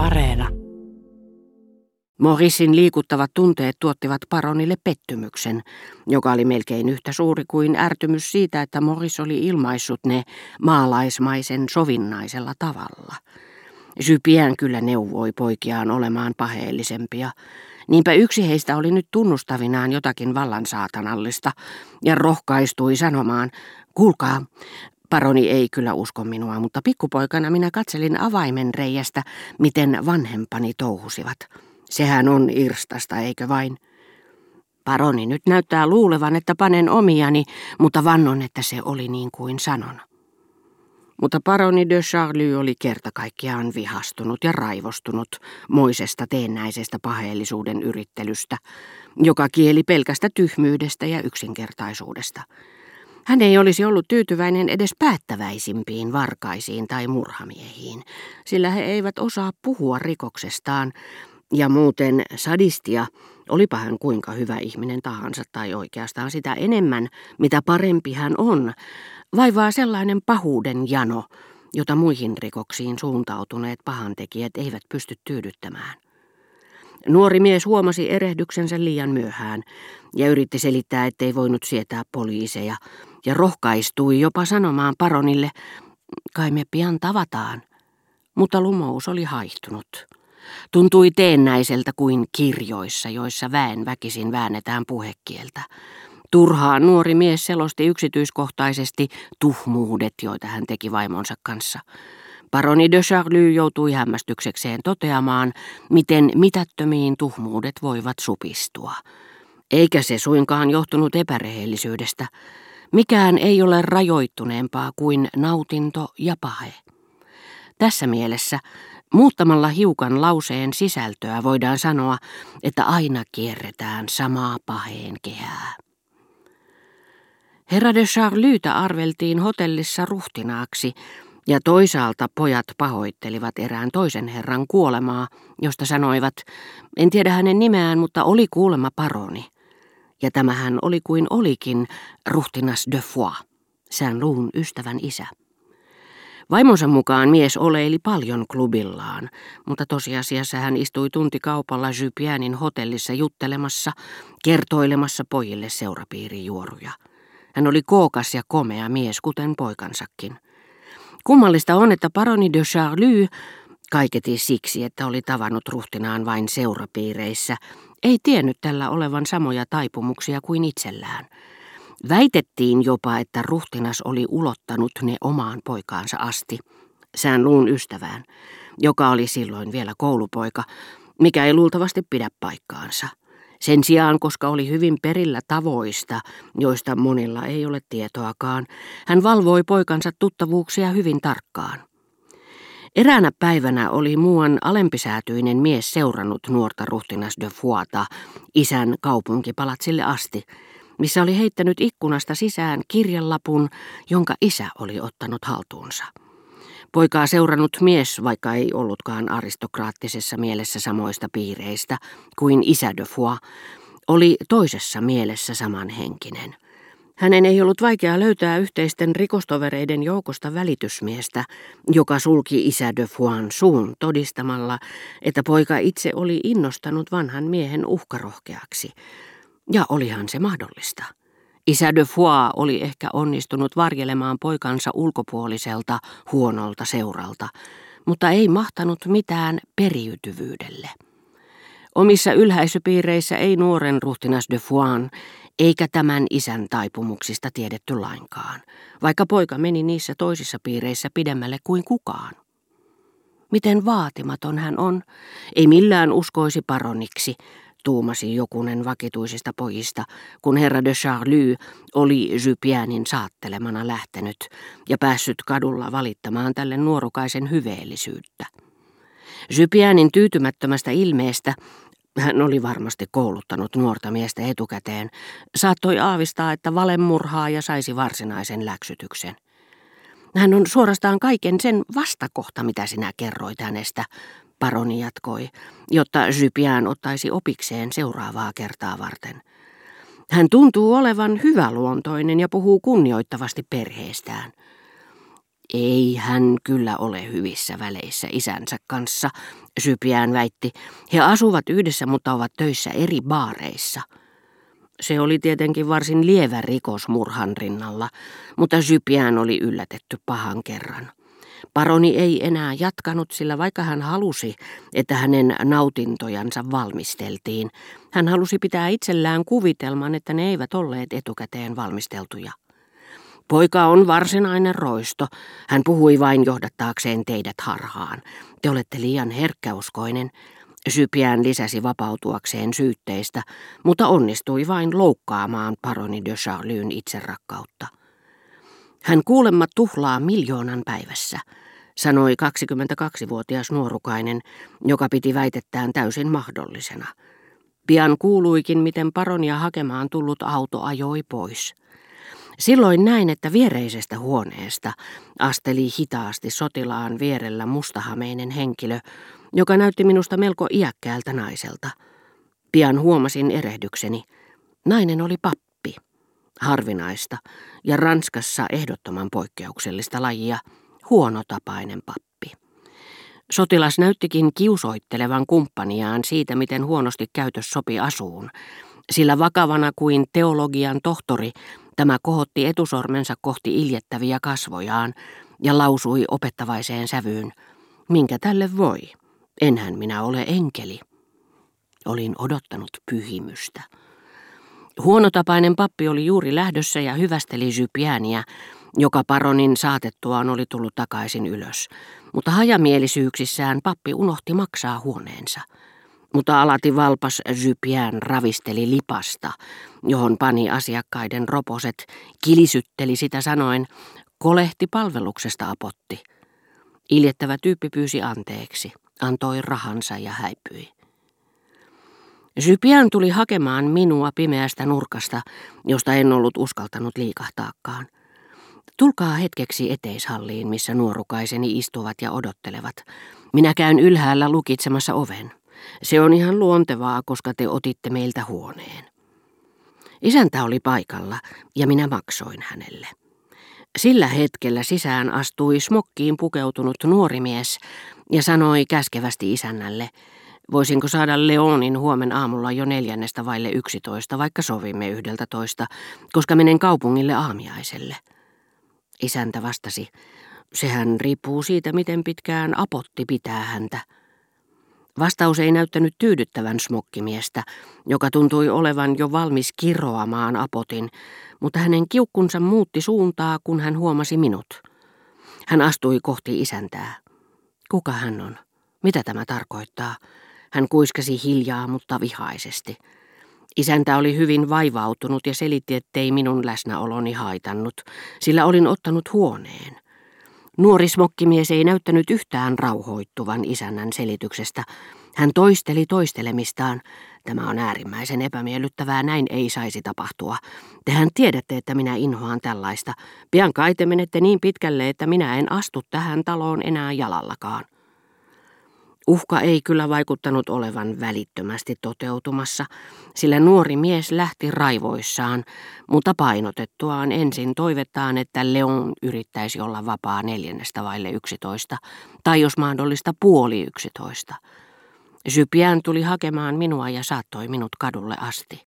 Areena. Morissin liikuttavat tunteet tuottivat paronille pettymyksen, joka oli melkein yhtä suuri kuin ärtymys siitä, että Morris oli ilmaissut ne maalaismaisen sovinnaisella tavalla. Sypien kyllä neuvoi poikiaan olemaan paheellisempia. Niinpä yksi heistä oli nyt tunnustavinaan jotakin vallan saatanallista ja rohkaistui sanomaan, kuulkaa, Paroni ei kyllä usko minua, mutta pikkupoikana minä katselin avaimen reiästä, miten vanhempani touhusivat. Sehän on irstasta, eikö vain? Paroni nyt näyttää luulevan, että panen omiani, mutta vannon, että se oli niin kuin sanon. Mutta paroni de Charlie oli kerta kaikkiaan vihastunut ja raivostunut moisesta teennäisestä paheellisuuden yrittelystä, joka kieli pelkästä tyhmyydestä ja yksinkertaisuudesta. Hän ei olisi ollut tyytyväinen edes päättäväisimpiin varkaisiin tai murhamiehiin, sillä he eivät osaa puhua rikoksestaan, ja muuten sadistia, olipa hän kuinka hyvä ihminen tahansa tai oikeastaan sitä enemmän, mitä parempi hän on, vaivaa sellainen pahuuden jano, jota muihin rikoksiin suuntautuneet pahantekijät eivät pysty tyydyttämään. Nuori mies huomasi erehdyksensä liian myöhään ja yritti selittää, ettei voinut sietää poliiseja, ja rohkaistui jopa sanomaan paronille, kai me pian tavataan. Mutta lumous oli haihtunut. Tuntui teennäiseltä kuin kirjoissa, joissa väen väkisin väännetään puhekieltä. Turhaan nuori mies selosti yksityiskohtaisesti tuhmuudet, joita hän teki vaimonsa kanssa. Paroni de Charlie joutui hämmästyksekseen toteamaan, miten mitättömiin tuhmuudet voivat supistua. Eikä se suinkaan johtunut epärehellisyydestä. Mikään ei ole rajoittuneempaa kuin nautinto ja pahe. Tässä mielessä muuttamalla hiukan lauseen sisältöä voidaan sanoa, että aina kierretään samaa paheen kehää. Herra de Charlytä arveltiin hotellissa ruhtinaaksi, ja toisaalta pojat pahoittelivat erään toisen herran kuolemaa, josta sanoivat, en tiedä hänen nimeään, mutta oli kuulema paroni. Ja tämähän oli kuin olikin ruhtinas de Foix, sään luun ystävän isä. Vaimonsa mukaan mies oleili paljon klubillaan, mutta tosiasiassa hän istui tuntikaupalla Jypiänin hotellissa juttelemassa, kertoilemassa pojille seurapiirijuoruja. Hän oli kookas ja komea mies, kuten poikansakin. Kummallista on, että paroni de Charlie, kaiketi siksi, että oli tavannut ruhtinaan vain seurapiireissä, ei tiennyt tällä olevan samoja taipumuksia kuin itsellään. Väitettiin jopa, että ruhtinas oli ulottanut ne omaan poikaansa asti, sään luun ystävään, joka oli silloin vielä koulupoika, mikä ei luultavasti pidä paikkaansa. Sen sijaan, koska oli hyvin perillä tavoista, joista monilla ei ole tietoakaan, hän valvoi poikansa tuttavuuksia hyvin tarkkaan. Eräänä päivänä oli muuan alempisäätyinen mies seurannut nuorta ruhtinas de Fuata isän kaupunkipalatsille asti, missä oli heittänyt ikkunasta sisään kirjelapun, jonka isä oli ottanut haltuunsa. Poikaa seurannut mies, vaikka ei ollutkaan aristokraattisessa mielessä samoista piireistä kuin isä de Foix, oli toisessa mielessä samanhenkinen. Hänen ei ollut vaikea löytää yhteisten rikostovereiden joukosta välitysmiestä, joka sulki isä de Foixn suun todistamalla, että poika itse oli innostanut vanhan miehen uhkarohkeaksi. Ja olihan se mahdollista. Isä de Foix oli ehkä onnistunut varjelemaan poikansa ulkopuoliselta huonolta seuralta, mutta ei mahtanut mitään periytyvyydelle. Omissa ylhäisöpiireissä ei nuoren ruhtinas de Foix eikä tämän isän taipumuksista tiedetty lainkaan, vaikka poika meni niissä toisissa piireissä pidemmälle kuin kukaan. Miten vaatimaton hän on, ei millään uskoisi paroniksi, tuumasi jokunen vakituisista pojista, kun herra de Charlie oli Jypianin saattelemana lähtenyt ja päässyt kadulla valittamaan tälle nuorukaisen hyveellisyyttä. Jypianin tyytymättömästä ilmeestä hän oli varmasti kouluttanut nuorta miestä etukäteen, saattoi aavistaa, että valemurhaaja saisi varsinaisen läksytyksen. Hän on suorastaan kaiken sen vastakohta, mitä sinä kerroit hänestä, paroni jatkoi, jotta Jypian ottaisi opikseen seuraavaa kertaa varten. Hän tuntuu olevan hyväluontoinen ja puhuu kunnioittavasti perheestään. Ei hän kyllä ole hyvissä väleissä isänsä kanssa, Sypiään väitti. He asuvat yhdessä, mutta ovat töissä eri baareissa. Se oli tietenkin varsin lievä rikos murhan rinnalla, mutta Sypiään oli yllätetty pahan kerran. Paroni ei enää jatkanut, sillä vaikka hän halusi, että hänen nautintojansa valmisteltiin, hän halusi pitää itsellään kuvitelman, että ne eivät olleet etukäteen valmisteltuja. Poika on varsinainen roisto. Hän puhui vain johdattaakseen teidät harhaan. Te olette liian herkkäuskoinen. Sypiään lisäsi vapautuakseen syytteistä, mutta onnistui vain loukkaamaan paroni de Charlyn itserakkautta. Hän kuulemma tuhlaa miljoonan päivässä, sanoi 22-vuotias nuorukainen, joka piti väitettään täysin mahdollisena. Pian kuuluikin, miten paronia hakemaan tullut auto ajoi pois. Silloin näin, että viereisestä huoneesta asteli hitaasti sotilaan vierellä mustahameinen henkilö, joka näytti minusta melko iäkkäältä naiselta. Pian huomasin erehdykseni. Nainen oli pappi. Harvinaista ja Ranskassa ehdottoman poikkeuksellista lajia, huonotapainen pappi. Sotilas näyttikin kiusoittelevan kumppaniaan siitä, miten huonosti käytös sopi asuun, sillä vakavana kuin teologian tohtori Tämä kohotti etusormensa kohti iljettäviä kasvojaan ja lausui opettavaiseen sävyyn. Minkä tälle voi? Enhän minä ole enkeli. Olin odottanut pyhimystä. Huonotapainen pappi oli juuri lähdössä ja hyvästeli Zypiäniä, joka paronin saatettuaan oli tullut takaisin ylös. Mutta hajamielisyyksissään pappi unohti maksaa huoneensa – mutta alati valpas Zypiän ravisteli lipasta, johon pani asiakkaiden roposet, kilisytteli sitä sanoen, kolehti palveluksesta apotti. Iljettävä tyyppi pyysi anteeksi, antoi rahansa ja häipyi. Zypiän tuli hakemaan minua pimeästä nurkasta, josta en ollut uskaltanut liikahtaakaan. Tulkaa hetkeksi eteishalliin, missä nuorukaiseni istuvat ja odottelevat. Minä käyn ylhäällä lukitsemassa oven. Se on ihan luontevaa, koska te otitte meiltä huoneen. Isäntä oli paikalla ja minä maksoin hänelle. Sillä hetkellä sisään astui smokkiin pukeutunut nuori mies ja sanoi käskevästi isännälle, voisinko saada Leonin huomen aamulla jo neljännestä vaille yksitoista, vaikka sovimme yhdeltä toista, koska menen kaupungille aamiaiselle. Isäntä vastasi, sehän riippuu siitä, miten pitkään apotti pitää häntä. Vastaus ei näyttänyt tyydyttävän smokkimiestä, joka tuntui olevan jo valmis kiroamaan apotin, mutta hänen kiukkunsa muutti suuntaa, kun hän huomasi minut. Hän astui kohti isäntää. Kuka hän on? Mitä tämä tarkoittaa? Hän kuiskasi hiljaa, mutta vihaisesti. Isäntä oli hyvin vaivautunut ja selitti, ettei minun läsnäoloni haitannut, sillä olin ottanut huoneen. Nuori smokkimies ei näyttänyt yhtään rauhoittuvan isännän selityksestä. Hän toisteli toistelemistaan. Tämä on äärimmäisen epämiellyttävää, näin ei saisi tapahtua. Tehän tiedätte, että minä inhoan tällaista. Pian kai te menette niin pitkälle, että minä en astu tähän taloon enää jalallakaan. Uhka ei kyllä vaikuttanut olevan välittömästi toteutumassa, sillä nuori mies lähti raivoissaan, mutta painotettuaan ensin toivettaan, että Leon yrittäisi olla vapaa neljännestä vaille yksitoista, tai jos mahdollista puoli yksitoista. Sypiään tuli hakemaan minua ja saattoi minut kadulle asti.